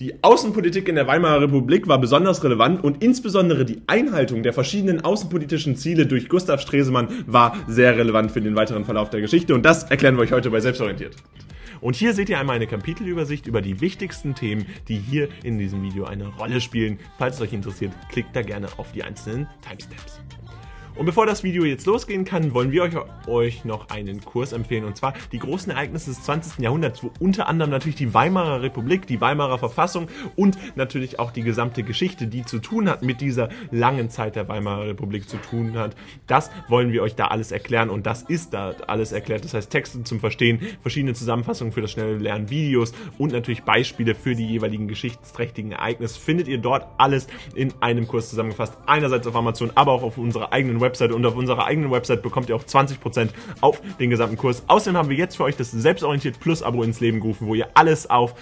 Die Außenpolitik in der Weimarer Republik war besonders relevant und insbesondere die Einhaltung der verschiedenen außenpolitischen Ziele durch Gustav Stresemann war sehr relevant für den weiteren Verlauf der Geschichte und das erklären wir euch heute bei Selbstorientiert. Und hier seht ihr einmal eine Kapitelübersicht über die wichtigsten Themen, die hier in diesem Video eine Rolle spielen. Falls es euch interessiert, klickt da gerne auf die einzelnen Timestamps. Und bevor das Video jetzt losgehen kann, wollen wir euch, euch noch einen Kurs empfehlen. Und zwar die großen Ereignisse des 20. Jahrhunderts, wo unter anderem natürlich die Weimarer Republik, die Weimarer Verfassung und natürlich auch die gesamte Geschichte, die zu tun hat mit dieser langen Zeit der Weimarer Republik zu tun hat. Das wollen wir euch da alles erklären und das ist da alles erklärt. Das heißt Texte zum Verstehen, verschiedene Zusammenfassungen für das schnelle Lernen, Videos und natürlich Beispiele für die jeweiligen geschichtsträchtigen Ereignisse findet ihr dort alles in einem Kurs zusammengefasst. Einerseits auf Amazon, aber auch auf unserer eigenen Website und auf unserer eigenen Website bekommt ihr auch 20% auf den gesamten Kurs. Außerdem haben wir jetzt für euch das Selbstorientiert Plus Abo ins Leben gerufen, wo ihr alles auf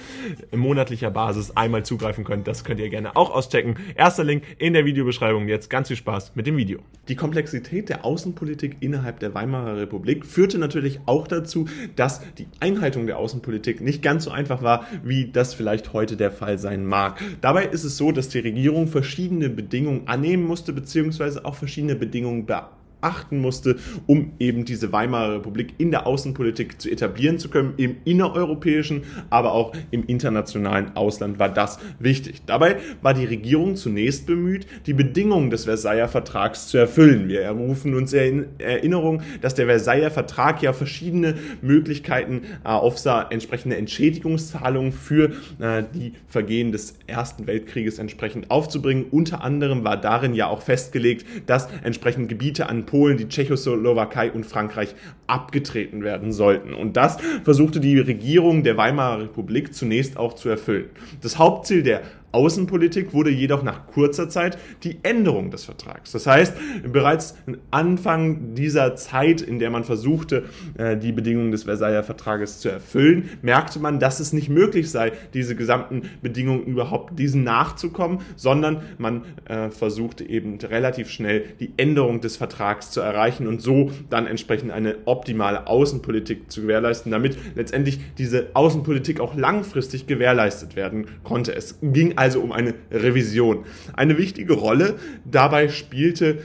monatlicher Basis einmal zugreifen könnt. Das könnt ihr gerne auch auschecken. Erster Link in der Videobeschreibung. Jetzt ganz viel Spaß mit dem Video. Die Komplexität der Außenpolitik innerhalb der Weimarer Republik führte natürlich auch dazu, dass die Einhaltung der Außenpolitik nicht ganz so einfach war, wie das vielleicht heute der Fall sein mag. Dabei ist es so, dass die Regierung verschiedene Bedingungen annehmen musste, beziehungsweise auch verschiedene Bedingungen Nung Da. Achten musste, um eben diese Weimarer Republik in der Außenpolitik zu etablieren zu können, im innereuropäischen, aber auch im internationalen Ausland war das wichtig. Dabei war die Regierung zunächst bemüht, die Bedingungen des Versailler Vertrags zu erfüllen. Wir rufen uns in Erinnerung, dass der Versailler Vertrag ja verschiedene Möglichkeiten äh, aufsah, entsprechende Entschädigungszahlungen für äh, die Vergehen des Ersten Weltkrieges entsprechend aufzubringen. Unter anderem war darin ja auch festgelegt, dass entsprechend Gebiete an Polen, die Tschechoslowakei und Frankreich abgetreten werden sollten. Und das versuchte die Regierung der Weimarer Republik zunächst auch zu erfüllen. Das Hauptziel der Außenpolitik wurde jedoch nach kurzer Zeit die Änderung des Vertrags. Das heißt, bereits Anfang dieser Zeit, in der man versuchte, äh, die Bedingungen des Versailler Vertrages zu erfüllen, merkte man, dass es nicht möglich sei, diese gesamten Bedingungen überhaupt diesen nachzukommen, sondern man äh, versuchte eben relativ schnell die Änderung des Vertrags zu erreichen und so dann entsprechend eine optimale Außenpolitik zu gewährleisten, damit letztendlich diese Außenpolitik auch langfristig gewährleistet werden konnte. Es ging also um eine Revision. Eine wichtige Rolle dabei spielte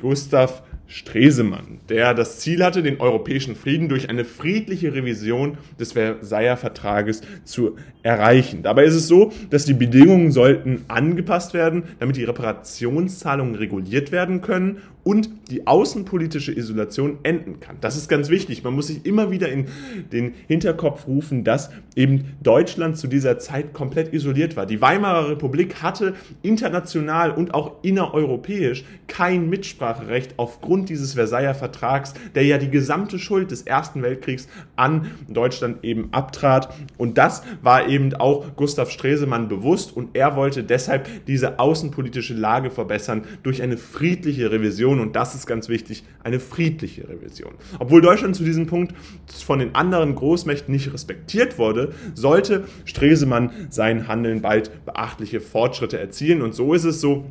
Gustav Stresemann, der das Ziel hatte, den europäischen Frieden durch eine friedliche Revision des Versailler Vertrages zu erreichen. Dabei ist es so, dass die Bedingungen sollten angepasst werden, damit die Reparationszahlungen reguliert werden können und die außenpolitische Isolation enden kann. Das ist ganz wichtig. Man muss sich immer wieder in den Hinterkopf rufen, dass eben Deutschland zu dieser Zeit komplett isoliert war. Die Weimarer Republik hatte international und auch innereuropäisch kein Mitspracherecht aufgrund dieses Versailler Vertrags, der ja die gesamte Schuld des Ersten Weltkriegs an Deutschland eben abtrat. Und das war eben auch Gustav Stresemann bewusst und er wollte deshalb diese außenpolitische Lage verbessern durch eine friedliche Revision Revision und das ist ganz wichtig, eine friedliche Revision. Obwohl Deutschland zu diesem Punkt von den anderen Großmächten nicht respektiert wurde, sollte Stresemann sein Handeln bald beachtliche Fortschritte erzielen und so ist es so,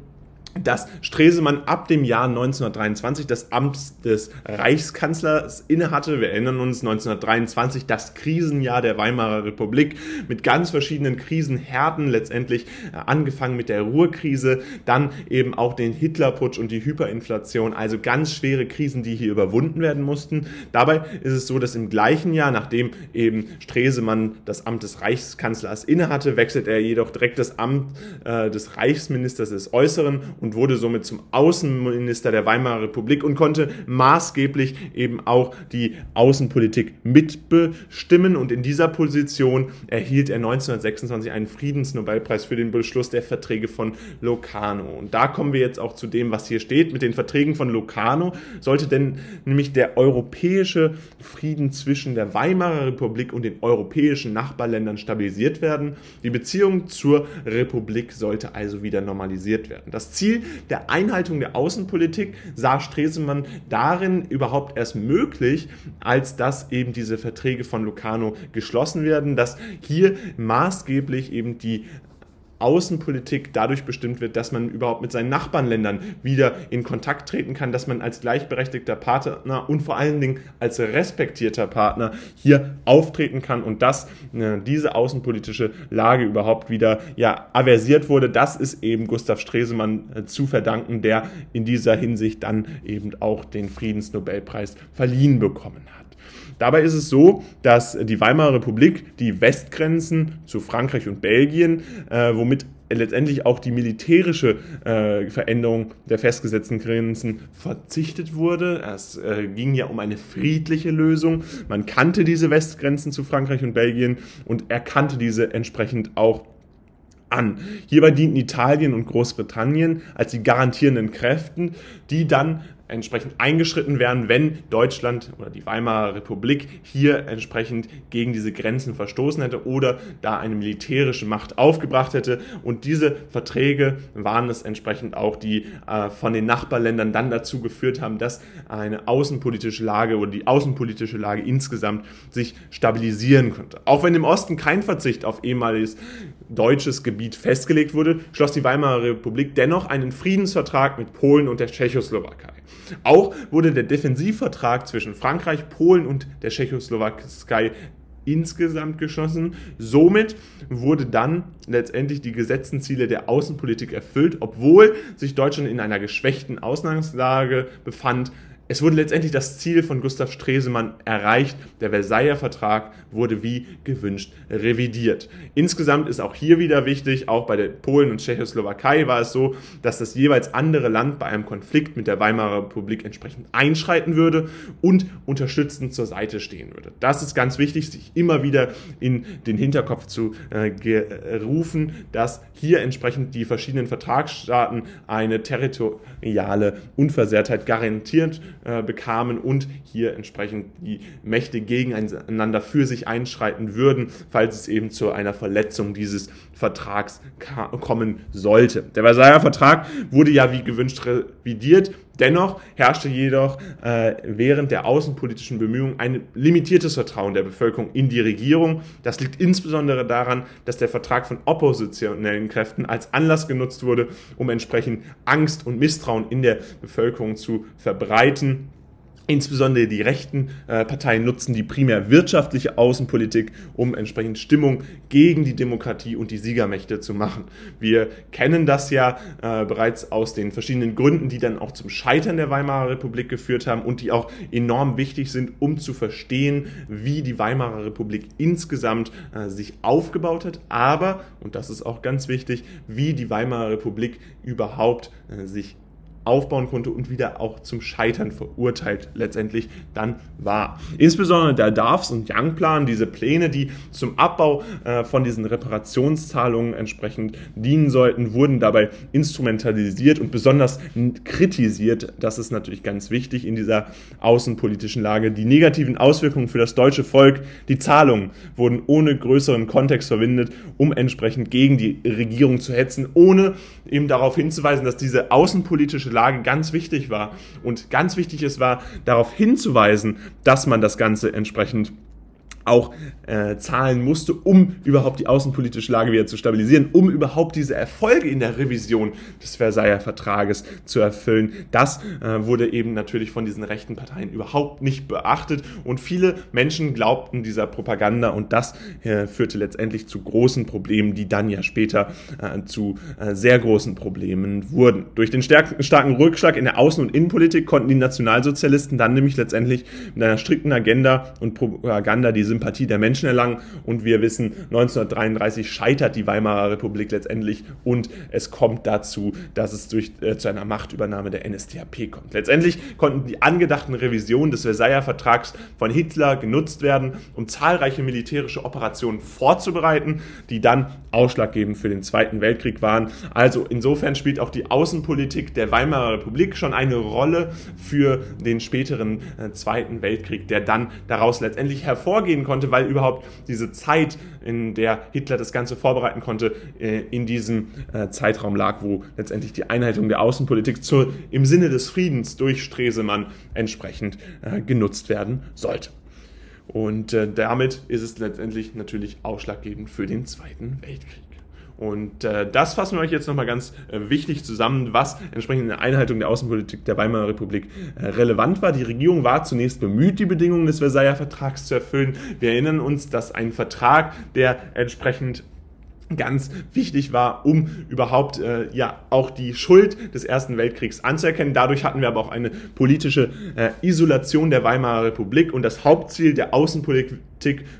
dass Stresemann ab dem Jahr 1923 das Amt des Reichskanzlers innehatte. Wir erinnern uns 1923 das Krisenjahr der Weimarer Republik mit ganz verschiedenen Krisenherden, letztendlich äh, angefangen mit der Ruhrkrise, dann eben auch den Hitlerputsch und die Hyperinflation, also ganz schwere Krisen, die hier überwunden werden mussten. Dabei ist es so, dass im gleichen Jahr, nachdem eben Stresemann das Amt des Reichskanzlers innehatte, wechselt er jedoch direkt das Amt äh, des Reichsministers des Äußeren und und wurde somit zum Außenminister der Weimarer Republik und konnte maßgeblich eben auch die Außenpolitik mitbestimmen. Und in dieser Position erhielt er 1926 einen Friedensnobelpreis für den Beschluss der Verträge von Locarno. Und da kommen wir jetzt auch zu dem, was hier steht. Mit den Verträgen von Locarno sollte denn nämlich der europäische Frieden zwischen der Weimarer Republik und den europäischen Nachbarländern stabilisiert werden. Die Beziehung zur Republik sollte also wieder normalisiert werden. Das Ziel der Einhaltung der Außenpolitik sah Stresemann darin überhaupt erst möglich, als dass eben diese Verträge von Locarno geschlossen werden, dass hier maßgeblich eben die Außenpolitik dadurch bestimmt wird, dass man überhaupt mit seinen Nachbarländern wieder in Kontakt treten kann, dass man als gleichberechtigter Partner und vor allen Dingen als respektierter Partner hier auftreten kann und dass äh, diese außenpolitische Lage überhaupt wieder ja aversiert wurde. Das ist eben Gustav Stresemann äh, zu verdanken, der in dieser Hinsicht dann eben auch den Friedensnobelpreis verliehen bekommen hat. Dabei ist es so, dass die Weimarer Republik die Westgrenzen zu Frankreich und Belgien, äh, womit letztendlich auch die militärische äh, Veränderung der festgesetzten Grenzen verzichtet wurde. Es äh, ging ja um eine friedliche Lösung. Man kannte diese Westgrenzen zu Frankreich und Belgien und erkannte diese entsprechend auch an. Hierbei dienten Italien und Großbritannien als die garantierenden Kräften, die dann entsprechend eingeschritten werden, wenn Deutschland oder die Weimarer Republik hier entsprechend gegen diese Grenzen verstoßen hätte oder da eine militärische Macht aufgebracht hätte. Und diese Verträge waren es entsprechend auch, die äh, von den Nachbarländern dann dazu geführt haben, dass eine außenpolitische Lage oder die außenpolitische Lage insgesamt sich stabilisieren konnte. Auch wenn im Osten kein Verzicht auf ehemaliges deutsches Gebiet festgelegt wurde, schloss die Weimarer Republik dennoch einen Friedensvertrag mit Polen und der Tschechoslowakei. Auch wurde der Defensivvertrag zwischen Frankreich, Polen und der Tschechoslowakei insgesamt geschlossen. Somit wurde dann letztendlich die gesetzten Ziele der Außenpolitik erfüllt, obwohl sich Deutschland in einer geschwächten Ausgangslage befand, es wurde letztendlich das Ziel von Gustav Stresemann erreicht. Der Versailler Vertrag wurde wie gewünscht revidiert. Insgesamt ist auch hier wieder wichtig, auch bei der Polen und Tschechoslowakei war es so, dass das jeweils andere Land bei einem Konflikt mit der Weimarer Republik entsprechend einschreiten würde und unterstützend zur Seite stehen würde. Das ist ganz wichtig, sich immer wieder in den Hinterkopf zu äh, rufen, dass hier entsprechend die verschiedenen Vertragsstaaten eine territoriale Unversehrtheit garantiert äh, bekamen und hier entsprechend die Mächte gegeneinander für sich einschreiten würden, falls es eben zu einer Verletzung dieses Vertrags kommen sollte. Der Versailler Vertrag wurde ja wie gewünscht revidiert. Dennoch herrschte jedoch äh, während der außenpolitischen Bemühungen ein limitiertes Vertrauen der Bevölkerung in die Regierung. Das liegt insbesondere daran, dass der Vertrag von oppositionellen Kräften als Anlass genutzt wurde, um entsprechend Angst und Misstrauen in der Bevölkerung zu verbreiten. Insbesondere die rechten äh, Parteien nutzen die primär wirtschaftliche Außenpolitik, um entsprechend Stimmung gegen die Demokratie und die Siegermächte zu machen. Wir kennen das ja äh, bereits aus den verschiedenen Gründen, die dann auch zum Scheitern der Weimarer Republik geführt haben und die auch enorm wichtig sind, um zu verstehen, wie die Weimarer Republik insgesamt äh, sich aufgebaut hat, aber, und das ist auch ganz wichtig, wie die Weimarer Republik überhaupt äh, sich aufbauen konnte und wieder auch zum Scheitern verurteilt letztendlich dann war. Insbesondere der Darfs- und Young-Plan, diese Pläne, die zum Abbau äh, von diesen Reparationszahlungen entsprechend dienen sollten, wurden dabei instrumentalisiert und besonders kritisiert. Das ist natürlich ganz wichtig in dieser außenpolitischen Lage. Die negativen Auswirkungen für das deutsche Volk, die Zahlungen wurden ohne größeren Kontext verwendet, um entsprechend gegen die Regierung zu hetzen, ohne eben darauf hinzuweisen, dass diese außenpolitische Lage ganz wichtig war. Und ganz wichtig es war, darauf hinzuweisen, dass man das Ganze entsprechend auch äh, zahlen musste, um überhaupt die außenpolitische Lage wieder zu stabilisieren, um überhaupt diese Erfolge in der Revision des Versailler Vertrages zu erfüllen. Das äh, wurde eben natürlich von diesen rechten Parteien überhaupt nicht beachtet und viele Menschen glaubten dieser Propaganda und das äh, führte letztendlich zu großen Problemen, die dann ja später äh, zu äh, sehr großen Problemen wurden. Durch den starken Rückschlag in der Außen- und Innenpolitik konnten die Nationalsozialisten dann nämlich letztendlich mit einer strikten Agenda und Propaganda diese Sympathie der Menschen erlangen. Und wir wissen, 1933 scheitert die Weimarer Republik letztendlich und es kommt dazu, dass es durch, äh, zu einer Machtübernahme der NSDAP kommt. Letztendlich konnten die angedachten Revisionen des Versailler Vertrags von Hitler genutzt werden, um zahlreiche militärische Operationen vorzubereiten, die dann ausschlaggebend für den Zweiten Weltkrieg waren. Also insofern spielt auch die Außenpolitik der Weimarer Republik schon eine Rolle für den späteren äh, Zweiten Weltkrieg, der dann daraus letztendlich hervorgehen konnte, weil überhaupt diese Zeit, in der Hitler das Ganze vorbereiten konnte, äh, in diesem äh, Zeitraum lag, wo letztendlich die Einhaltung der Außenpolitik zur, im Sinne des Friedens durch Stresemann entsprechend äh, genutzt werden sollte. Und damit ist es letztendlich natürlich ausschlaggebend für den Zweiten Weltkrieg. Und äh, das fassen wir euch jetzt nochmal ganz äh, wichtig zusammen, was entsprechend in der Einhaltung der Außenpolitik der Weimarer Republik äh, relevant war. Die Regierung war zunächst bemüht, die Bedingungen des Versailler Vertrags zu erfüllen. Wir erinnern uns, dass ein Vertrag, der entsprechend ganz wichtig war, um überhaupt äh, ja auch die Schuld des Ersten Weltkriegs anzuerkennen. Dadurch hatten wir aber auch eine politische äh, Isolation der Weimarer Republik und das Hauptziel der Außenpolitik Politik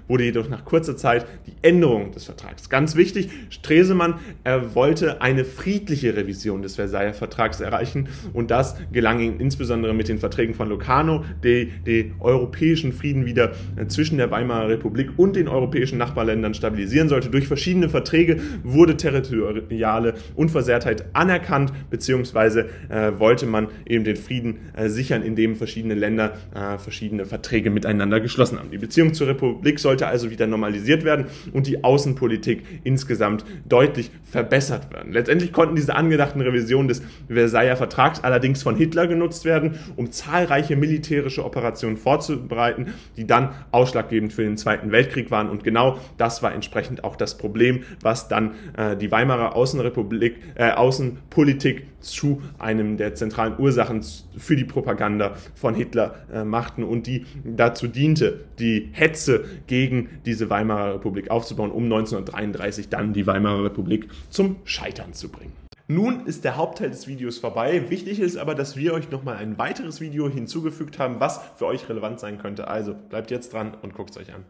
wurde jedoch nach kurzer Zeit die Änderung des Vertrags. Ganz wichtig, Stresemann er wollte eine friedliche Revision des Versailler Vertrags erreichen und das gelang ihm insbesondere mit den Verträgen von Locarno, die den europäischen Frieden wieder äh, zwischen der Weimarer Republik und den europäischen Nachbarländern stabilisieren sollte. Durch verschiedene Verträge wurde territoriale Unversehrtheit anerkannt, beziehungsweise äh, wollte man eben den Frieden äh, sichern, indem verschiedene Länder äh, verschiedene Verträge miteinander geschlossen haben. Die Beziehung zur Republik Republik sollte also wieder normalisiert werden und die Außenpolitik insgesamt deutlich verbessert werden. Letztendlich konnten diese angedachten Revisionen des Versailler Vertrags allerdings von Hitler genutzt werden, um zahlreiche militärische Operationen vorzubereiten, die dann ausschlaggebend für den Zweiten Weltkrieg waren. Und genau das war entsprechend auch das Problem, was dann äh, die Weimarer Außenrepublik, äh, Außenpolitik zu einem der zentralen Ursachen für die Propaganda von Hitler äh, machten und die dazu diente, die Hetze gegen diese Weimarer Republik aufzubauen, um 1933 dann die Weimarer Republik zum Scheitern zu bringen. Nun ist der Hauptteil des Videos vorbei. Wichtig ist aber, dass wir euch nochmal ein weiteres Video hinzugefügt haben, was für euch relevant sein könnte. Also bleibt jetzt dran und guckt es euch an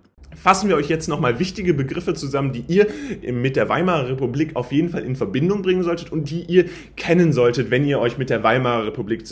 fassen wir euch jetzt nochmal wichtige Begriffe zusammen, die ihr mit der Weimarer Republik auf jeden Fall in Verbindung bringen solltet und die ihr kennen solltet, wenn ihr euch mit der Weimarer Republik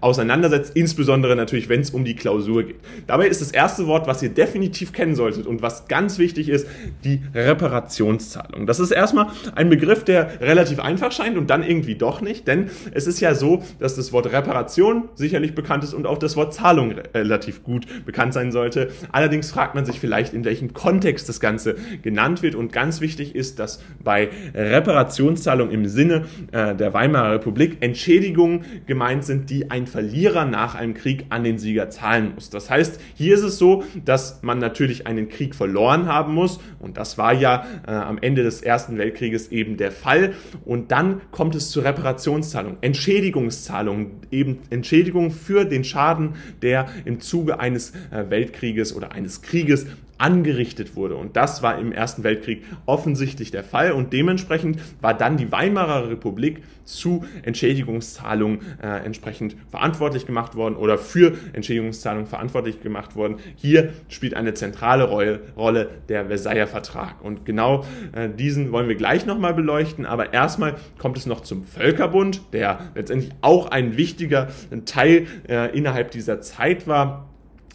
auseinandersetzt, insbesondere natürlich, wenn es um die Klausur geht. Dabei ist das erste Wort, was ihr definitiv kennen solltet und was ganz wichtig ist, die Reparationszahlung. Das ist erstmal ein Begriff, der relativ einfach scheint und dann irgendwie doch nicht, denn es ist ja so, dass das Wort Reparation sicherlich bekannt ist und auch das Wort Zahlung relativ gut bekannt sein sollte. Allerdings fragt man sich vielleicht, in welchem Kontext das Ganze genannt wird. Und ganz wichtig ist, dass bei Reparationszahlung im Sinne äh, der Weimarer Republik Entschädigungen gemeint sind, die ein Verlierer nach einem Krieg an den Sieger zahlen muss. Das heißt, hier ist es so, dass man natürlich einen Krieg verloren haben muss. Und das war ja äh, am Ende des Ersten Weltkrieges eben der Fall. Und dann kommt es zur Reparationszahlung, Entschädigungszahlung, eben Entschädigung für den Schaden, der im Zuge eines äh, Weltkrieges oder eines Krieges angerichtet wurde. Und das war im Ersten Weltkrieg offensichtlich der Fall. Und dementsprechend war dann die Weimarer Republik zu Entschädigungszahlungen äh, entsprechend verantwortlich gemacht worden oder für Entschädigungszahlungen verantwortlich gemacht worden. Hier spielt eine zentrale Rolle, Rolle der Versailler Vertrag. Und genau äh, diesen wollen wir gleich nochmal beleuchten. Aber erstmal kommt es noch zum Völkerbund, der letztendlich auch ein wichtiger Teil äh, innerhalb dieser Zeit war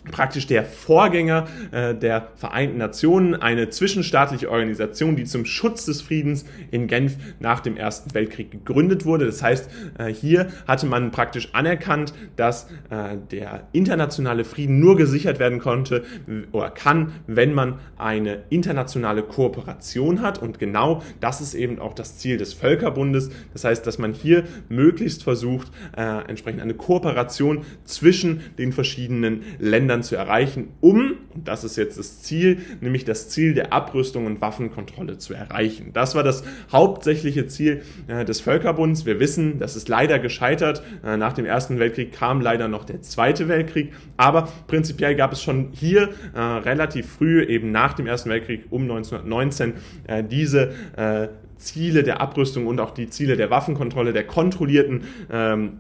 praktisch der Vorgänger äh, der Vereinten Nationen, eine zwischenstaatliche Organisation, die zum Schutz des Friedens in Genf nach dem Ersten Weltkrieg gegründet wurde. Das heißt, äh, hier hatte man praktisch anerkannt, dass äh, der internationale Frieden nur gesichert werden konnte oder kann, wenn man eine internationale Kooperation hat. Und genau das ist eben auch das Ziel des Völkerbundes. Das heißt, dass man hier möglichst versucht, äh, entsprechend eine Kooperation zwischen den verschiedenen Ländern Ländern zu erreichen, um, und das ist jetzt das Ziel, nämlich das Ziel der Abrüstung und Waffenkontrolle zu erreichen. Das war das hauptsächliche Ziel äh, des Völkerbunds. Wir wissen, das ist leider gescheitert. Äh, nach dem Ersten Weltkrieg kam leider noch der Zweite Weltkrieg, aber prinzipiell gab es schon hier äh, relativ früh, eben nach dem Ersten Weltkrieg um 1919, äh, diese äh, Ziele der Abrüstung und auch die Ziele der Waffenkontrolle, der kontrollierten ähm,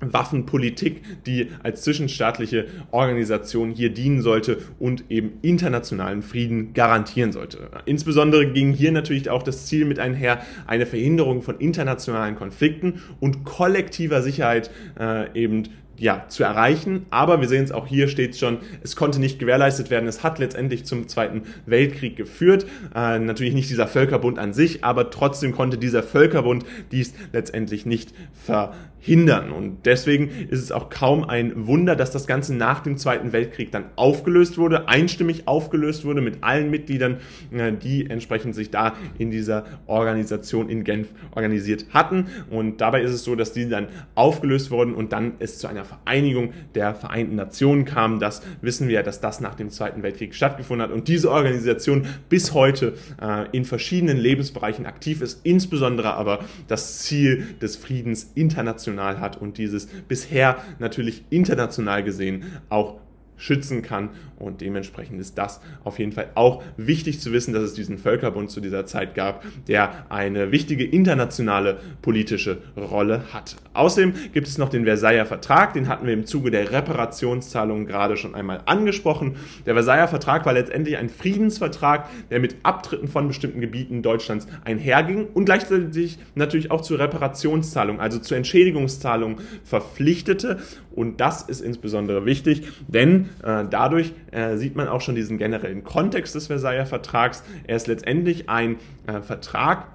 Waffenpolitik, die als zwischenstaatliche Organisation hier dienen sollte und eben internationalen Frieden garantieren sollte. Insbesondere ging hier natürlich auch das Ziel mit einher, eine Verhinderung von internationalen Konflikten und kollektiver Sicherheit äh, eben ja, zu erreichen. Aber wir sehen es auch hier steht schon, es konnte nicht gewährleistet werden. Es hat letztendlich zum Zweiten Weltkrieg geführt. Äh, natürlich nicht dieser Völkerbund an sich, aber trotzdem konnte dieser Völkerbund dies letztendlich nicht verhindern. Und deswegen ist es auch kaum ein Wunder, dass das Ganze nach dem Zweiten Weltkrieg dann aufgelöst wurde, einstimmig aufgelöst wurde mit allen Mitgliedern, äh, die entsprechend sich da in dieser Organisation in Genf organisiert hatten. Und dabei ist es so, dass die dann aufgelöst wurden und dann es zu einer Vereinigung der Vereinten Nationen kam. Das wissen wir, dass das nach dem Zweiten Weltkrieg stattgefunden hat und diese Organisation bis heute äh, in verschiedenen Lebensbereichen aktiv ist, insbesondere aber das Ziel des Friedens international hat und dieses bisher natürlich international gesehen auch schützen kann. Und dementsprechend ist das auf jeden Fall auch wichtig zu wissen, dass es diesen Völkerbund zu dieser Zeit gab, der eine wichtige internationale politische Rolle hat. Außerdem gibt es noch den Versailler Vertrag, den hatten wir im Zuge der Reparationszahlungen gerade schon einmal angesprochen. Der Versailler Vertrag war letztendlich ein Friedensvertrag, der mit Abtritten von bestimmten Gebieten Deutschlands einherging und gleichzeitig natürlich auch zur Reparationszahlung, also zur Entschädigungszahlung verpflichtete. Und das ist insbesondere wichtig, denn äh, dadurch äh, sieht man auch schon diesen generellen Kontext des Versailler Vertrags. Er ist letztendlich ein äh, Vertrag,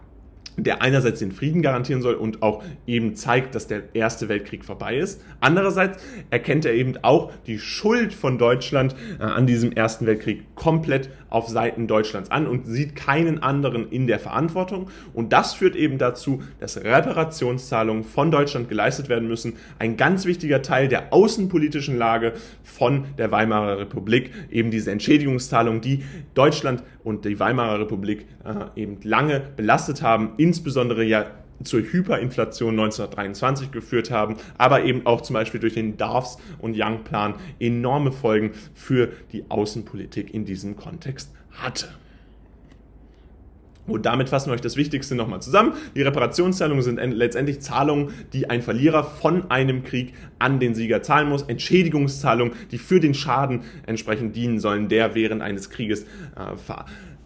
der einerseits den Frieden garantieren soll und auch eben zeigt, dass der Erste Weltkrieg vorbei ist. Andererseits erkennt er eben auch die Schuld von Deutschland äh, an diesem Ersten Weltkrieg komplett auf Seiten Deutschlands an und sieht keinen anderen in der Verantwortung. Und das führt eben dazu, dass Reparationszahlungen von Deutschland geleistet werden müssen. Ein ganz wichtiger Teil der außenpolitischen Lage von der Weimarer Republik, eben diese Entschädigungszahlungen, die Deutschland und die Weimarer Republik äh, eben lange belastet haben insbesondere ja zur Hyperinflation 1923 geführt haben, aber eben auch zum Beispiel durch den Darfs- und Young-Plan enorme Folgen für die Außenpolitik in diesem Kontext hatte. Und damit fassen wir euch das Wichtigste nochmal zusammen. Die Reparationszahlungen sind letztendlich Zahlungen, die ein Verlierer von einem Krieg an den Sieger zahlen muss. Entschädigungszahlungen, die für den Schaden entsprechend dienen sollen, der während eines Krieges äh,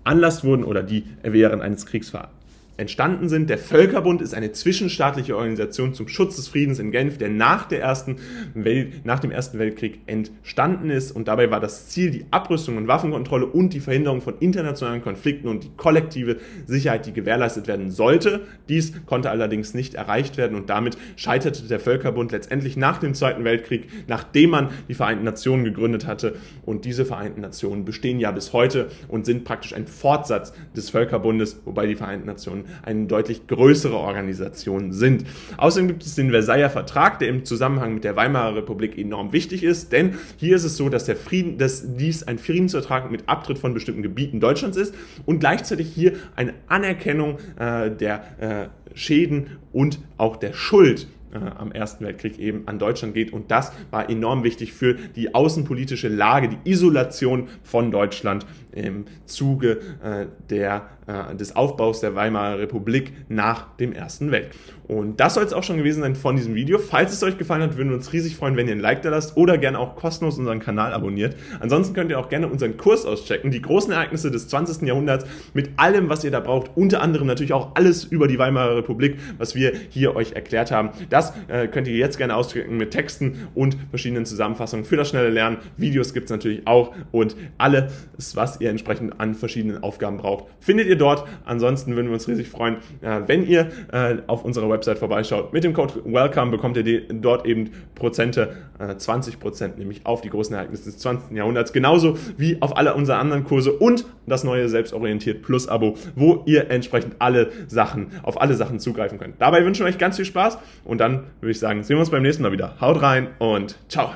veranlasst wurden oder die während eines Kriegs veranlasst entstanden sind. Der Völkerbund ist eine zwischenstaatliche Organisation zum Schutz des Friedens in Genf, der nach, der ersten Welt, nach dem Ersten Weltkrieg entstanden ist. Und dabei war das Ziel die Abrüstung und Waffenkontrolle und die Verhinderung von internationalen Konflikten und die kollektive Sicherheit, die gewährleistet werden sollte. Dies konnte allerdings nicht erreicht werden und damit scheiterte der Völkerbund letztendlich nach dem Zweiten Weltkrieg, nachdem man die Vereinten Nationen gegründet hatte. Und diese Vereinten Nationen bestehen ja bis heute und sind praktisch ein Fortsatz des Völkerbundes, wobei die Vereinten Nationen eine deutlich größere Organisation sind. Außerdem gibt es den Versailler Vertrag, der im Zusammenhang mit der Weimarer Republik enorm wichtig ist, denn hier ist es so, dass der Frieden, dass dies ein Friedensvertrag mit Abtritt von bestimmten Gebieten Deutschlands ist und gleichzeitig hier eine Anerkennung äh, der äh, Schäden und auch der Schuld äh, am Ersten Weltkrieg eben an Deutschland geht. Und das war enorm wichtig für die außenpolitische Lage, die Isolation von Deutschland im Zuge äh, der, äh, des Aufbaus der Weimarer Republik nach dem Ersten Weltkrieg. Und das soll es auch schon gewesen sein von diesem Video. Falls es euch gefallen hat, würden wir uns riesig freuen, wenn ihr ein Like da lasst oder gerne auch kostenlos unseren Kanal abonniert. Ansonsten könnt ihr auch gerne unseren Kurs auschecken, die großen Ereignisse des 20. Jahrhunderts mit allem, was ihr da braucht. Unter anderem natürlich auch alles über die Weimarer Republik, was wir hier euch erklärt haben. Das äh, könnt ihr jetzt gerne auschecken mit Texten und verschiedenen Zusammenfassungen für das schnelle Lernen. Videos gibt es natürlich auch und alles, was ihr entsprechend an verschiedenen Aufgaben braucht, findet ihr dort. Ansonsten würden wir uns riesig freuen, äh, wenn ihr äh, auf unserer Website vorbeischaut. Mit dem Code WELCOME bekommt ihr dort eben Prozente, 20 äh, Prozent nämlich auf die großen Ereignisse des 20. Jahrhunderts, genauso wie auf alle unsere anderen Kurse und das neue Selbstorientiert Plus Abo, wo ihr entsprechend alle Sachen, auf alle Sachen zugreifen könnt. Dabei wünschen wir euch ganz viel Spaß und dann würde ich sagen, sehen wir uns beim nächsten Mal wieder. Haut rein und ciao.